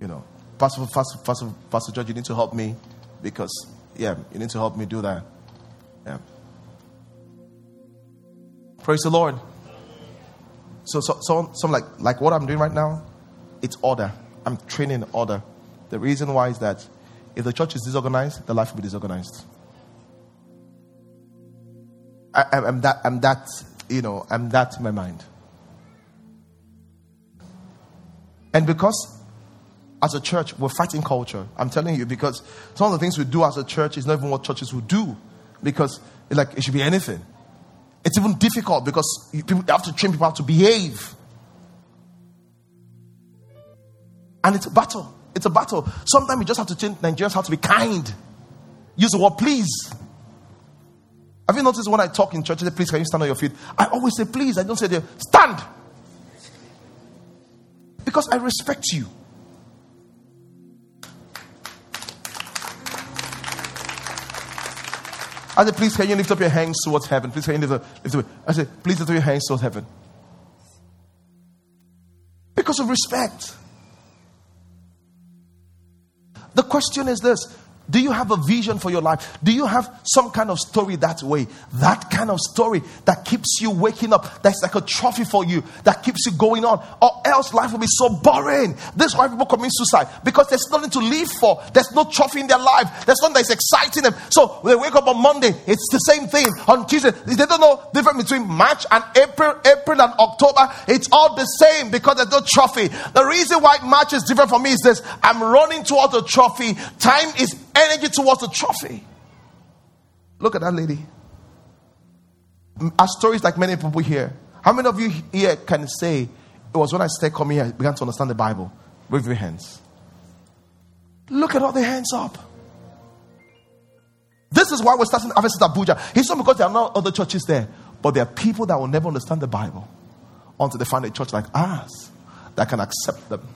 You know. Pastor, Pastor, Pastor, Pastor George, you need to help me because, yeah, you need to help me do that. Yeah. Praise the Lord. So, so, so, some like, like what I'm doing right now, it's order. I'm training order. The reason why is that if the church is disorganized, the life will be disorganized. I, am that, I'm that, you know, I'm that in my mind. And because as a church, we're fighting culture. I'm telling you, because some of the things we do as a church is not even what churches would do. Because, like, it should be anything. It's even difficult because you have to train people how to behave. And it's a battle. It's a battle. Sometimes you just have to train Nigerians how to be kind. Use the word please. Have you noticed when I talk in church, I say, please, can you stand on your feet? I always say, please. I don't say, stand. Because I respect you. I said, please, can you lift up your hands towards heaven? Please, can you lift up, lift up I said, please lift up your hands towards heaven. Because of respect. The question is this do you have a vision for your life? Do you have some kind of story that way? That kind of story that keeps you waking up, that's like a trophy for you, that keeps you going on, or else life will be so boring. This is why people commit suicide because there's nothing to live for, there's no trophy in their life, there's nothing that's exciting them. So they wake up on Monday, it's the same thing. On Tuesday, they don't know the difference between March and April, April and October. It's all the same because there's no trophy. The reason why March is different for me is this I'm running towards a trophy. Time is energy towards the trophy. Look at that lady. Our stories like many people here. How many of you here can say it was when I started coming here, I began to understand the Bible? Wave your hands. Look at all the hands up. This is why we're starting Harvest Abuja. It's not because there are not other churches there, but there are people that will never understand the Bible until they find a church like ours that can accept them,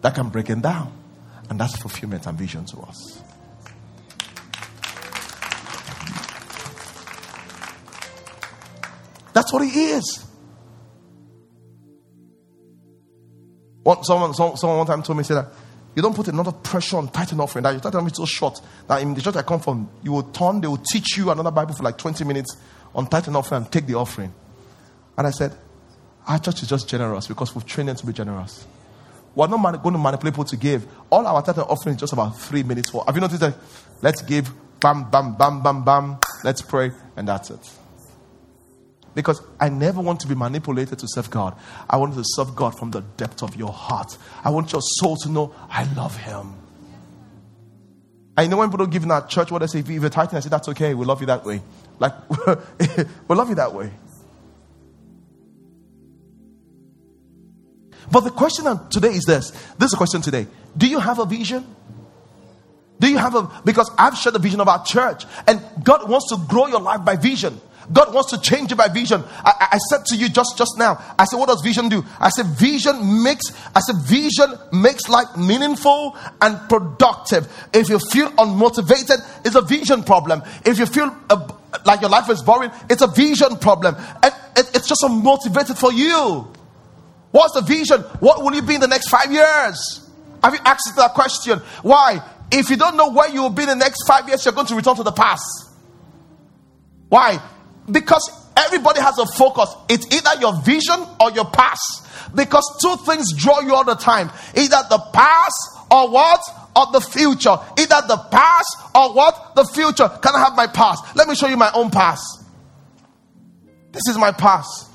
that can break them down. And that's fulfillment and vision to us. That's what he is. One, someone, someone, someone one time told me, said that you don't put another pressure on tithe offering. That your tithe offering is so short that in the church I come from, you will turn, they will teach you another Bible for like 20 minutes on tithe offering and take the offering. And I said, our church is just generous because we've trained them to be generous. We're not man- going to manipulate people to give. All our tithe offering is just about three minutes. For, have you noticed that? Let's give, bam, bam, bam, bam, bam. Let's pray, and that's it. Because I never want to be manipulated to serve God. I want to serve God from the depth of your heart. I want your soul to know I love Him. I know when people give in our church, what they say, if you're tithing, I say, that's okay. We love you that way. Like, we love you that way. But the question today is this. This is the question today. Do you have a vision? Do you have a, because I've shared the vision of our church and God wants to grow your life by vision. God wants to change you by vision. I, I, said to you just, just now, I said, what does vision do? I said, vision makes, I said, vision makes life meaningful and productive. If you feel unmotivated, it's a vision problem. If you feel uh, like your life is boring, it's a vision problem. And it, it's just unmotivated for you. What's the vision? What will you be in the next five years? Have you asked that question? Why? If you don't know where you will be in the next five years, you're going to return to the past. Why? Because everybody has a focus. It's either your vision or your past. Because two things draw you all the time either the past or what? Or the future. Either the past or what? The future. Can I have my past? Let me show you my own past. This is my past.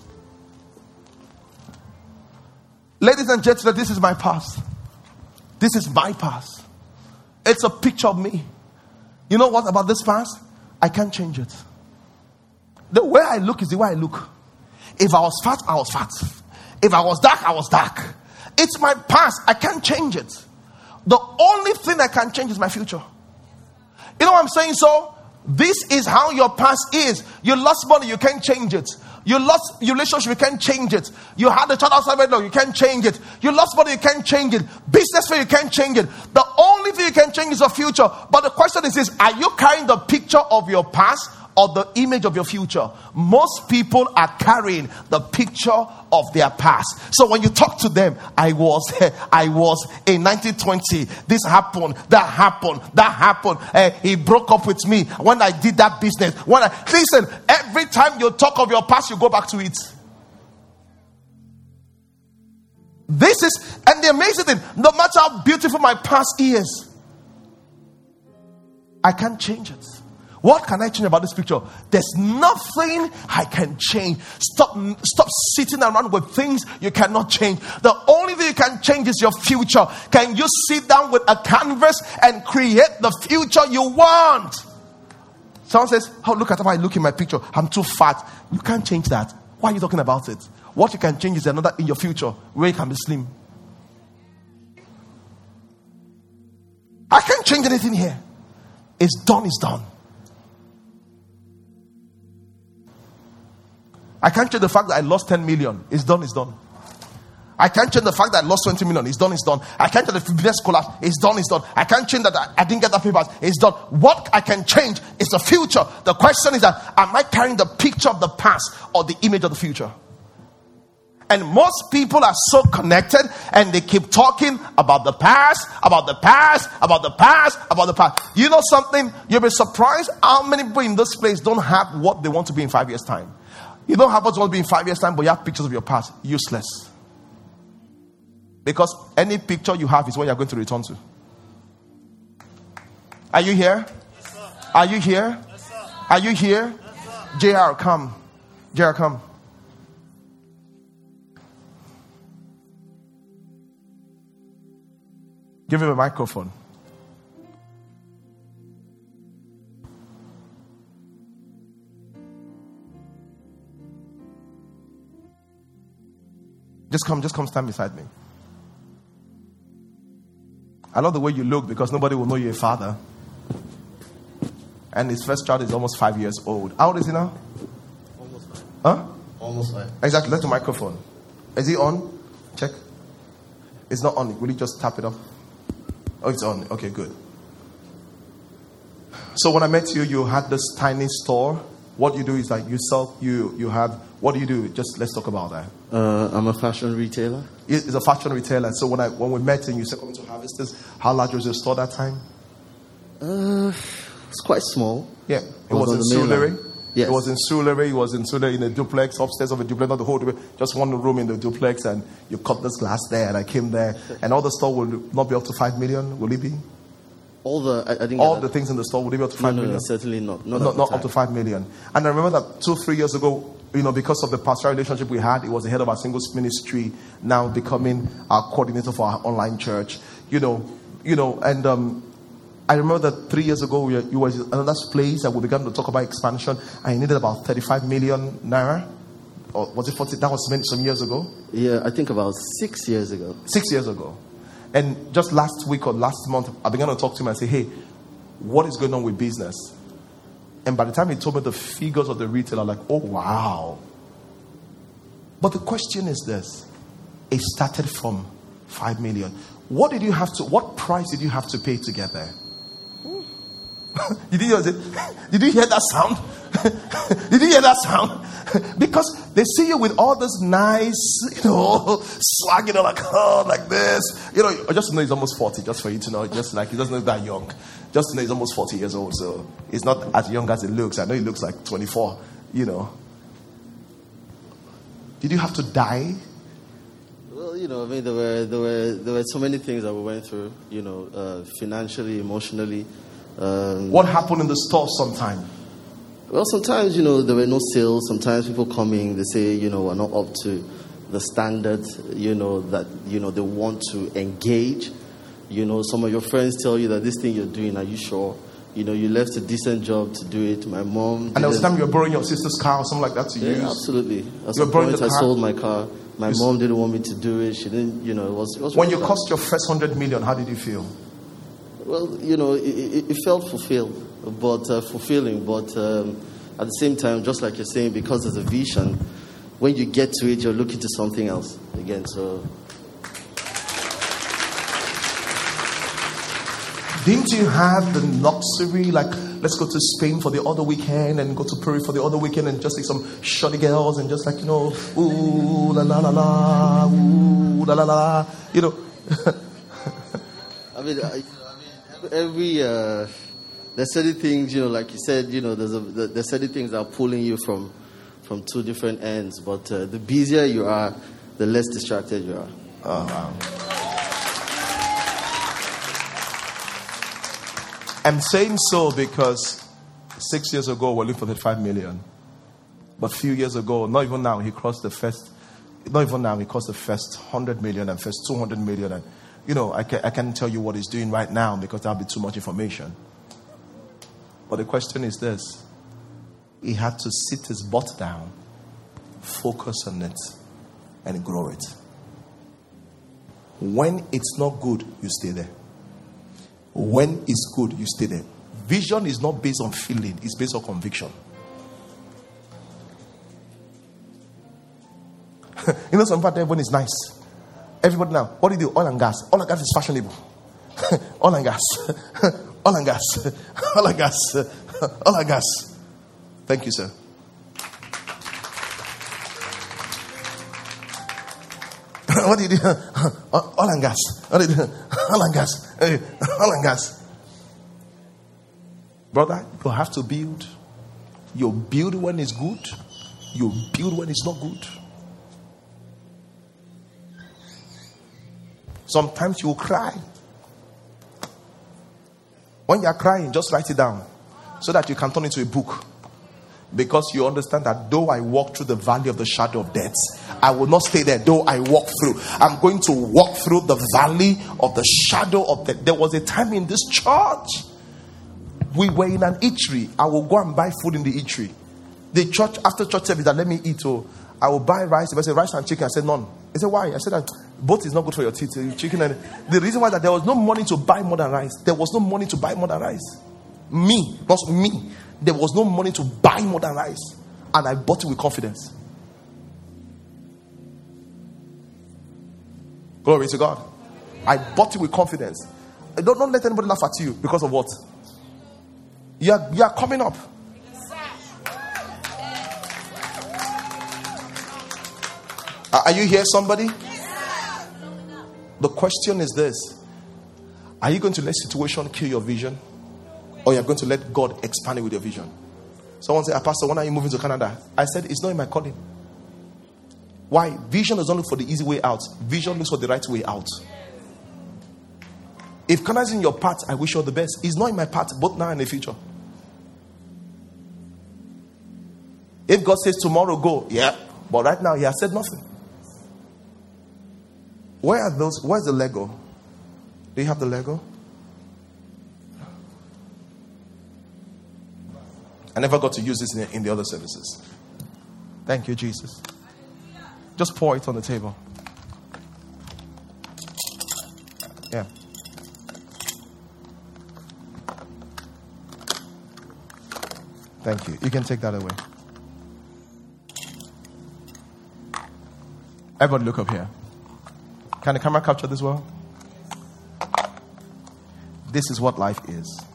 Ladies and gentlemen, this is my past. This is my past. It's a picture of me. You know what about this past? I can't change it. The way I look is the way I look. If I was fat, I was fat. If I was dark, I was dark. It's my past. I can't change it. The only thing I can change is my future. You know what I'm saying? So, this is how your past is. You lost money, you can't change it. You lost your relationship, you can't change it. You had a child outside wedlock, you can't change it. You lost money, you can't change it. Business fail, you can't change it. The only thing you can change is your future. But the question is this are you carrying the picture of your past or the image of your future. Most people are carrying the picture of their past. So when you talk to them, I was, I was in 1920. This happened, that happened, that happened. Uh, he broke up with me when I did that business. When I listen, every time you talk of your past, you go back to it. This is, and the amazing thing, no matter how beautiful my past is, I can't change it. What can I change about this picture? There's nothing I can change. Stop, stop sitting around with things you cannot change. The only thing you can change is your future. Can you sit down with a canvas and create the future you want? Someone says, Oh, look at how I look in my picture. I'm too fat. You can't change that. Why are you talking about it? What you can change is another in your future where you can be slim. I can't change anything here. It's done, it's done. I can't change the fact that I lost 10 million. It's done, it's done. I can't change the fact that I lost 20 million. It's done, it's done. I can't change the business collapse. It's done, it's done. I can't change that I, I didn't get that papers. It's done. What I can change is the future. The question is that am I carrying the picture of the past or the image of the future? And most people are so connected and they keep talking about the past, about the past, about the past, about the past. You know something? You'll be surprised how many people in this place don't have what they want to be in five years' time. You don't have what you want to be in five years' time, but you have pictures of your past. Useless. Because any picture you have is what you're going to return to. Are you here? Are you here? Are you here? JR, come. JR, come. Give him a microphone. Just come, just come stand beside me. I love the way you look because nobody will know you're a father. And his first child is almost five years old. How old is he now? Almost five. Huh? Almost five. Exactly. That's the microphone. Is he on? Check. It's not on. Will you just tap it up? Oh, it's on. Okay, good. So when I met you, you had this tiny store. What you do is like you sell. You you have what do you do? Just let's talk about that. Uh, I'm a fashion retailer. It's a fashion retailer. So when I when we met and you said coming to Harvesters, how large was your store that time? Uh, it's quite small. Yeah, it was, was in Surulere. Yes. It was in Surulere. It was in Surulere in a duplex, upstairs of a duplex, not the whole duplex, just one room in the duplex, and you cut this glass there, and I came there, and all the store will not be up to five million. Will it be? All the I, I think all the things in the store it be up to five no, million? no, certainly not. Not, not, not up to five million. And I remember that two, three years ago, you know, because of the pastoral relationship we had, it was the head of our singles ministry, now becoming our coordinator for our online church. You know, you know, and um, I remember that three years ago, we, you were in another place and we began to talk about expansion. I needed about 35 million naira. Or was it 40? That was many, some years ago. Yeah, I think about six years ago. Six years ago. And just last week or last month, I began to talk to him and say, hey, what is going on with business? And by the time he told me the figures of the retail, I'm like, oh, wow. But the question is this it started from 5 million. What did you have to, what price did you have to pay to get there? Did, you hear, did you hear that sound? did you hear that sound? because they see you with all this nice, you know, swag, you know, like, oh, like this. You know, I just know he's almost 40, just for you to know, just like he doesn't look that young. Just to know he's almost 40 years old, so he's not as young as he looks. I know he looks like 24, you know. Did you have to die? Well, you know, I mean, there were, there were, there were so many things that we went through, you know, uh, financially, emotionally. Um, what happened in the store sometime? Well, sometimes, you know, there were no sales. Sometimes people coming, they say, you know, we're not up to the standard, you know, that, you know, they want to engage. You know, some of your friends tell you that this thing you're doing, are you sure? You know, you left a decent job to do it. My mom. And there was time you were borrowing your sister's car or something like that to yeah, use? Absolutely. At some point, I sold my car. My you mom didn't want me to do it. She didn't, you know, it was. It was when you cost your first hundred million, how did you feel? Well, you know, it, it, it felt fulfilled, but uh, fulfilling. But um, at the same time, just like you're saying, because there's a vision, when you get to it, you're looking to something else again. So. Didn't you have the luxury, like, let's go to Spain for the other weekend and go to Peru for the other weekend and just see some shoddy girls and just like, you know, ooh, la la la la, ooh, la la la, you know. I mean, I, every, uh, there's certain things, you know, like you said, you know, there's, a, there's certain things that are pulling you from, from two different ends. But uh, the busier you are, the less distracted you are. Oh, wow. I'm saying so because six years ago we are looking for 35 million. But a few years ago, not even now, he crossed the first, not even now, he crossed the first 100 million and first 200 million. And, you know, I, can, I can't tell you what he's doing right now because that'll be too much information. But the question is this he had to sit his butt down, focus on it, and grow it. When it's not good, you stay there. When it's good, you stay there. Vision is not based on feeling, it's based on conviction. you know, some part everyone is nice. Everybody now, what do you do? Oil and gas. Oil and gas is fashionable. Oil and gas. Oil and gas. Oil and gas. Oil and gas. Thank you, sir. what do you do? Oil and gas. What do you do? Oil and gas. Oil and gas. Brother, you have to build. You build when it's good. You build when it's not good. Sometimes you will cry. When you are crying, just write it down so that you can turn it into a book. Because you understand that though I walk through the valley of the shadow of death, I will not stay there. Though I walk through, I'm going to walk through the valley of the shadow of death. There was a time in this church, we were in an eatery. I will go and buy food in the eatery. The church, after church service, that let me eat. Oh, I will buy rice. If I say rice and chicken, I said none. I said why? I said that both is not good for your teeth. Chicken and the reason why that there was no money to buy more than rice. There was no money to buy more than rice. Me, not me. There was no money to buy more than rice. And I bought it with confidence. Glory to God. I bought it with confidence. Don't, don't let anybody laugh at you because of what? You are, you are coming up. Are you here, somebody? The question is this Are you going to let situation kill your vision? Or you're going to let God expand it with your vision? Someone said, ah, Pastor, when are you moving to Canada? I said, It's not in my calling. Why? Vision does not look for the easy way out, vision looks for the right way out. If Canada is in your path, I wish you all the best. It's not in my path, both now and the future. If God says tomorrow, go, yeah. But right now, He has said nothing. Where are those? Where's the Lego? Do you have the Lego? I never got to use this in the, in the other services. Thank you, Jesus. Just pour it on the table. Yeah. Thank you. You can take that away. Everybody, look up here. Can the camera capture this well? This is what life is.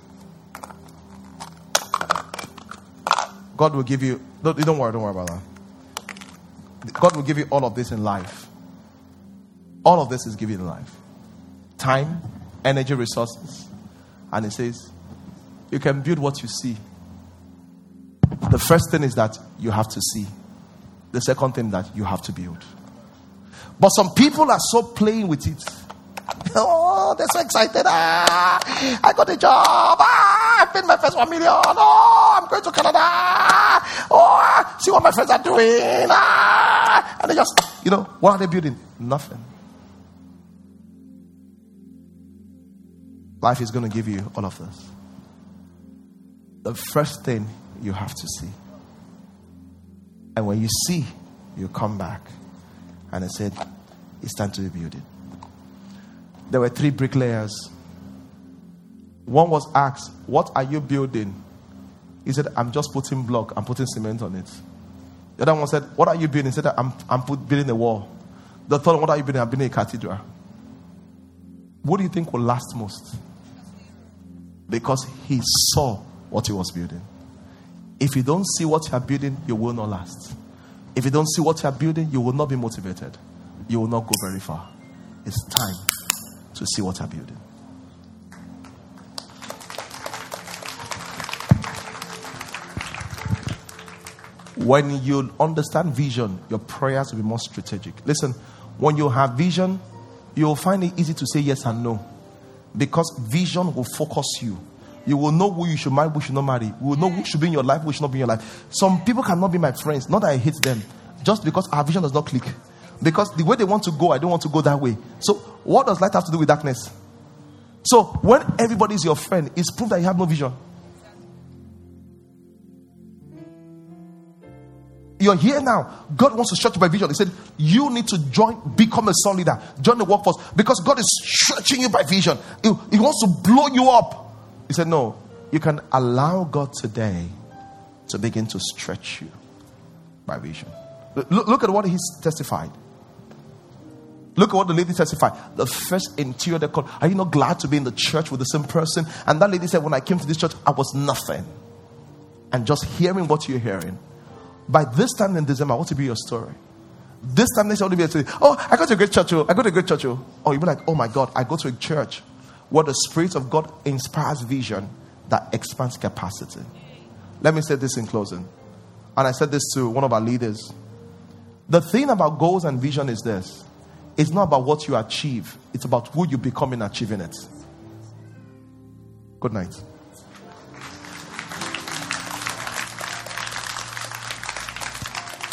God will give you, don't, don't worry, don't worry about that. God will give you all of this in life. All of this is given in life time, energy, resources. And it says, you can build what you see. The first thing is that you have to see, the second thing that you have to build. But some people are so playing with it. Oh, they're so excited. Ah, I got a job. Ah, I paid my first one million. Oh, I'm going to Canada. Oh, see what my friends are doing. Ah, and they just, you know, what are they building? Nothing. Life is going to give you all of this. The first thing you have to see. And when you see, you come back. And I said, It's time to rebuild it there were three bricklayers. One was asked, What are you building? He said, I'm just putting block, I'm putting cement on it. The other one said, What are you building? He said, I'm, I'm put, building a wall. The third one, What are you building? I'm building a cathedral. What do you think will last most? Because he saw what he was building. If you don't see what you are building, you will not last. If you don't see what you are building, you will not be motivated. You will not go very far. It's time to see what you are building. When you understand vision, your prayers will be more strategic. Listen, when you have vision, you'll find it easy to say yes and no because vision will focus you. You will know who you should marry, who should not marry. You will know who should be in your life, who should not be in your life. Some people cannot be my friends. Not that I hate them, just because our vision does not click. Because the way they want to go, I don't want to go that way. So, what does light have to do with darkness? So, when everybody is your friend, it's proof that you have no vision. You're here now. God wants to stretch you by vision. He said, You need to join, become a son leader, join the workforce because God is stretching you by vision. He, he wants to blow you up. He said, No, you can allow God today to begin to stretch you by vision. Look, look at what he testified. Look at what the lady testified. The first interior they called, Are you not glad to be in the church with the same person? And that lady said, When I came to this church, I was nothing. And just hearing what you're hearing by this time in December, what will be your story? This time next year, will be your story? Oh, I go to a great church. Oh. I go to a great church. Oh. You'll be like, Oh my God, I go to a church where the Spirit of God inspires vision that expands capacity. Let me say this in closing. And I said this to one of our leaders. The thing about goals and vision is this it's not about what you achieve, it's about who you become in achieving it. Good night.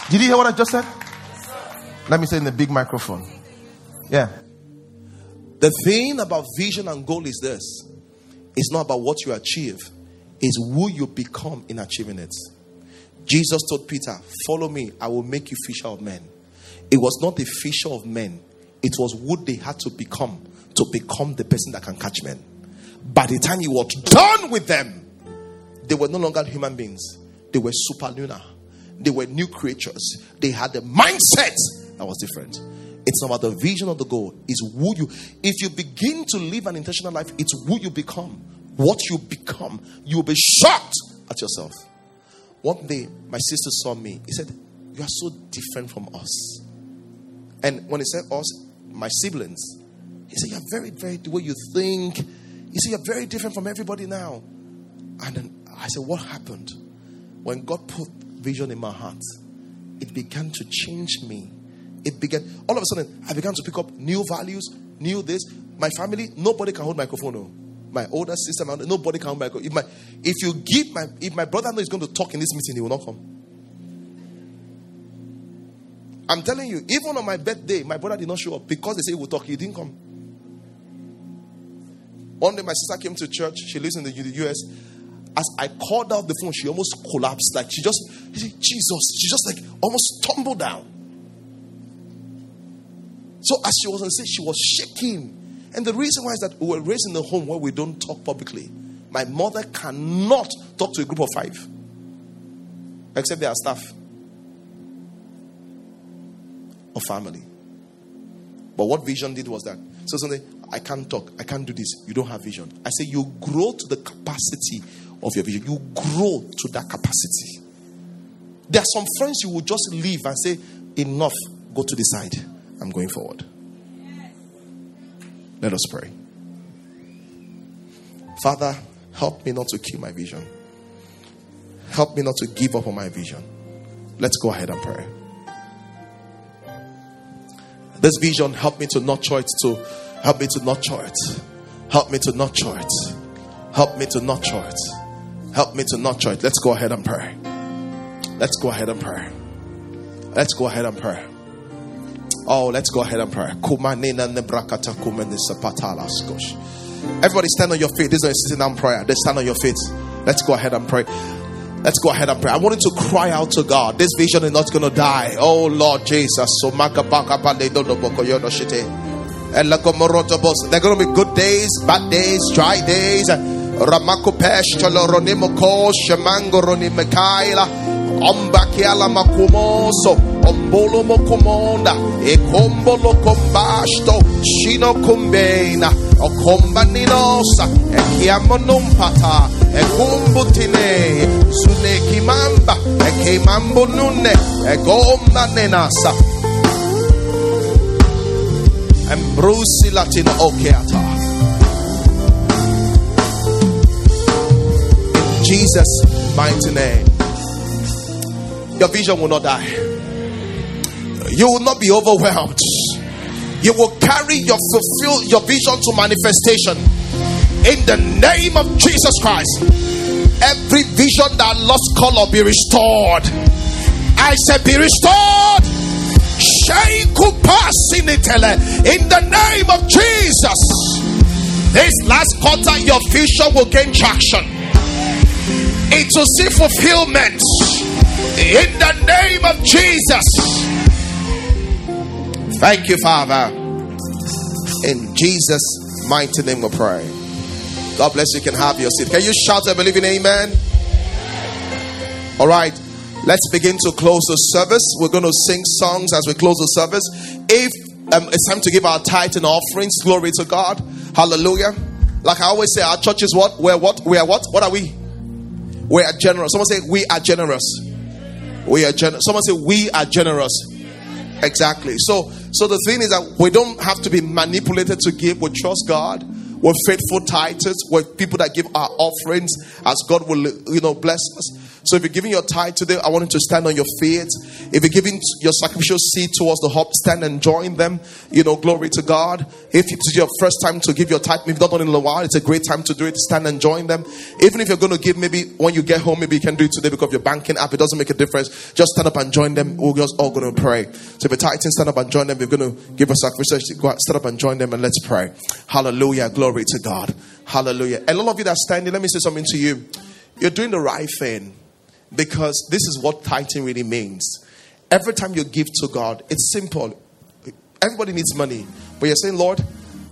Did you hear what I just said? Let me say in the big microphone. Yeah. The thing about vision and goal is this it's not about what you achieve, it's who you become in achieving it. Jesus told Peter, Follow me, I will make you fisher of men. It was not the fisher of men, it was who they had to become to become the person that can catch men. By the time he was done with them, they were no longer human beings, they were superlunar they were new creatures. They had a mindset that was different. It's not about the vision of the goal. It's who you. If you begin to live an intentional life, it's who you become. What you become, you will be shocked at yourself. One day, my sister saw me. He said, "You are so different from us." And when he said us, my siblings, he said, "You're very, very the way you think." He said, "You're very different from everybody now." And then I said, "What happened?" When God put vision in my heart, it began to change me. It began, all of a sudden, I began to pick up new values, new this. My family, nobody can hold microphone. No. My older sister, nobody can hold microphone. If, my, if you give my, if my brother knows he's going to talk in this meeting, he will not come. I'm telling you, even on my birthday, my brother did not show up because they say he will talk. He didn't come. One day, my sister came to church. She lives in the US as I called out the phone, she almost collapsed. Like she just, Jesus, she just like almost tumbled down. So as she was on stage, she was shaking. And the reason why is that we were raised in a home where we don't talk publicly. My mother cannot talk to a group of five, except their staff or family. But what vision did was that. So Sunday, I can't talk, I can't do this. You don't have vision. I say you grow to the capacity of your vision. You grow to that capacity. There are some friends you will just leave and say, Enough, go to the side. I'm going forward. Let us pray. Father, help me not to kill my vision. Help me not to give up on my vision. Let's go ahead and pray. This vision help me to nurture it to help me to nurture it. Help me to nurture it. Help me to nurture it. Help me to nurture it. Let's go ahead and pray. Let's go ahead and pray. Let's go ahead and pray. Oh, let's go ahead and pray. Everybody stand on your feet. This is a sitting down prayer. Let's stand on your feet. Let's go ahead and pray. Let's go ahead and pray. I want you to cry out to God. This vision is not going to die. Oh Lord Jesus. So There are going to be good days, bad days, dry days. Ramakopesh Toloronimo Ko Shamango Ronimekaila Ombakiala Makumoso ombolo mokomonda ekombolo kombasto shino kumbena okomba ninosa ekiamonumpata ekumbutine zune kimamba ekimambo nune egomba nenasa. Embrusi latino okeata. Jesus mighty name. Your vision will not die you will not be overwhelmed you will carry your fulfill your vision to manifestation in the name of Jesus Christ every vision that lost color be restored I said be restored in the name of Jesus. This last quarter, your vision will gain traction. It will see fulfillment in the name of Jesus. Thank you, Father. In Jesus' mighty name, we pray. God bless you. Can have your seat. Can you shout a believing amen? All right. Let's begin to close the service. We're going to sing songs as we close the service. If um, it's time to give our tithe and offerings, glory to God. Hallelujah. Like I always say, our church is what? We're what? We are what? What are we? We are generous. Someone say, We are generous. We are generous. Someone say, We are generous. Exactly. So, so the thing is that we don't have to be manipulated to give. We trust God. We're faithful tithes. We're people that give our offerings as God will, you know, bless us. So if you're giving your tithe today, I want you to stand on your feet. If you're giving your sacrificial seed towards the hub, stand and join them. You know, glory to God. If it's your first time to give your tithe, maybe not done in a while, it's a great time to do it. Stand and join them. Even if you're going to give, maybe when you get home, maybe you can do it today because of your banking app. It doesn't make a difference. Just stand up and join them. We're just all going to pray. So if you're tithing, stand up and join them. If you're going to give a out, stand up and join them and let's pray. Hallelujah. Glory to God. Hallelujah. And all of you that are standing, let me say something to you. You're doing the right thing. Because this is what tithing really means. Every time you give to God, it's simple. Everybody needs money. But you're saying, Lord,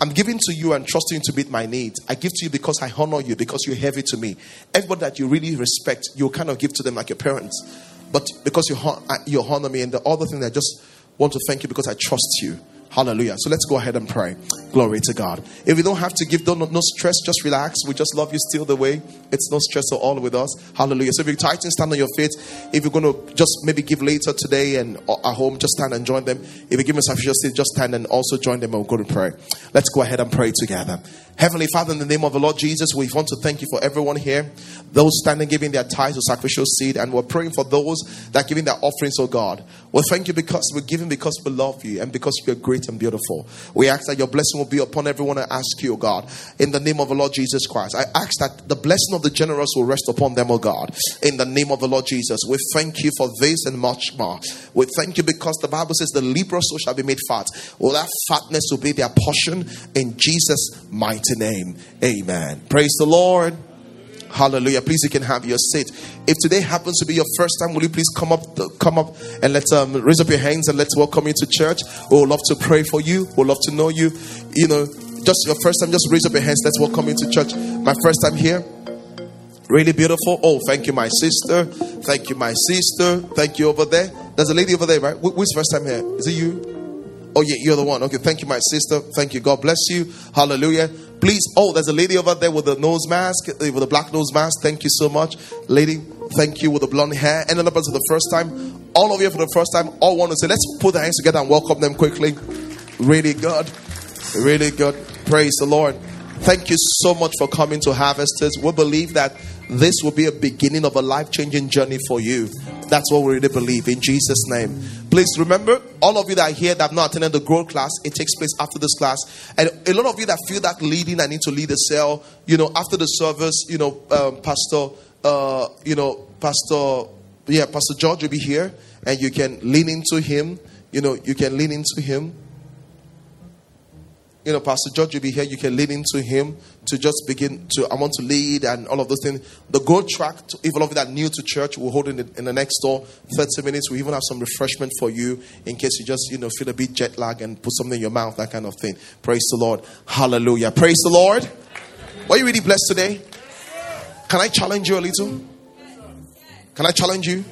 I'm giving to you and trusting to meet my needs. I give to you because I honor you, because you're heavy to me. Everybody that you really respect, you kind of give to them like your parents. But because you, uh, you honor me, and the other thing, I just want to thank you because I trust you. Hallelujah. So let's go ahead and pray. Glory to God. If you don't have to give, don't, no stress, just relax. We just love you still the way. It's no stress at all with us. Hallelujah. So if you're tight and stand on your feet, if you're going to just maybe give later today and uh, at home, just stand and join them. If you give us a just just stand and also join them and we'll go to pray. Let's go ahead and pray together. Heavenly Father, in the name of the Lord Jesus, we want to thank you for everyone here, those standing giving their tithes or sacrificial seed, and we're praying for those that are giving their offerings, oh God. We thank you because we're giving because we love you and because you're great and beautiful. We ask that your blessing will be upon everyone. I ask you, oh God, in the name of the Lord Jesus Christ. I ask that the blessing of the generous will rest upon them, oh God, in the name of the Lord Jesus. We thank you for this and much more. We thank you because the Bible says the leprous shall be made fat. Will that fatness will be their portion in Jesus' mighty name. Amen. Praise the Lord. Hallelujah. Please, you can have your seat. If today happens to be your first time, will you please come up, come up and let's um, raise up your hands and let's welcome you to church. We would love to pray for you. We would love to know you. You know, just your first time, just raise up your hands. Let's welcome you to church. My first time here. Really beautiful. Oh, thank you, my sister. Thank you, my sister. Thank you over there. There's a lady over there, right? Who's first time here? Is it you? Oh, yeah, you're the one. Okay, thank you, my sister. Thank you. God bless you. Hallelujah. Please, oh, there's a lady over there with a nose mask, eh, with a black nose mask. Thank you so much. Lady, thank you with the blonde hair. And another person for the first time. All of you for the first time, all want to say, let's put the hands together and welcome them quickly. Really good. Really good. Praise the Lord. Thank you so much for coming to Harvesters. We believe that this will be a beginning of a life changing journey for you. That's what we really believe in Jesus' name. Please remember, all of you that are here that have not attended the growth class, it takes place after this class. And a lot of you that feel that leading, I need to lead a cell, you know, after the service, you know, um, Pastor, uh, you know, Pastor, yeah, Pastor George will be here and you can lean into him. You know, you can lean into him you know, Pastor George will be here. You can lead into him to just begin to, I want to lead and all of those things. The growth track, to, all of that are new to church, we'll hold in the, in the next door 30 minutes. We even have some refreshment for you in case you just, you know, feel a bit jet lag and put something in your mouth, that kind of thing. Praise the Lord. Hallelujah. Praise the Lord. Were you really blessed today? Can I challenge you a little? Can I challenge you?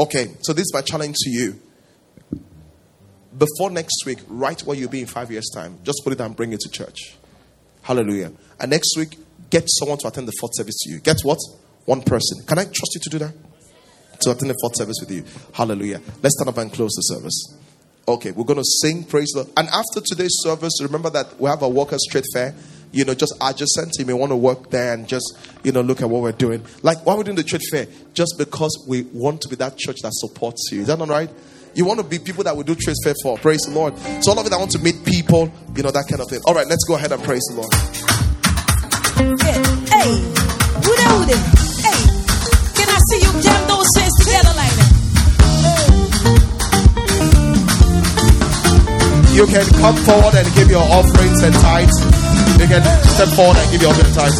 Okay, so this is my challenge to you. Before next week, write where you'll be in five years' time. Just put it down, bring it to church. Hallelujah. And next week, get someone to attend the fourth service to you. Get what? One person. Can I trust you to do that? To attend the fourth service with you. Hallelujah. Let's stand up and close the service. Okay, we're going to sing, praise the And after today's service, remember that we have a workers' trade fair. You know, just adjacent. You may want to work there and just, you know, look at what we're doing. Like, why are we doing the trade fair? Just because we want to be that church that supports you. Is that not right? You want to be people that will do trade fair for. Praise the Lord. So all of it, I want to meet people, you know, that kind of thing. All right, let's go ahead and praise the Lord. Hey, who there, who there? Hey, can I see you jam those hands together like that? You can come forward and give your offerings and tithes. You can step forward and give your offerings and tithes.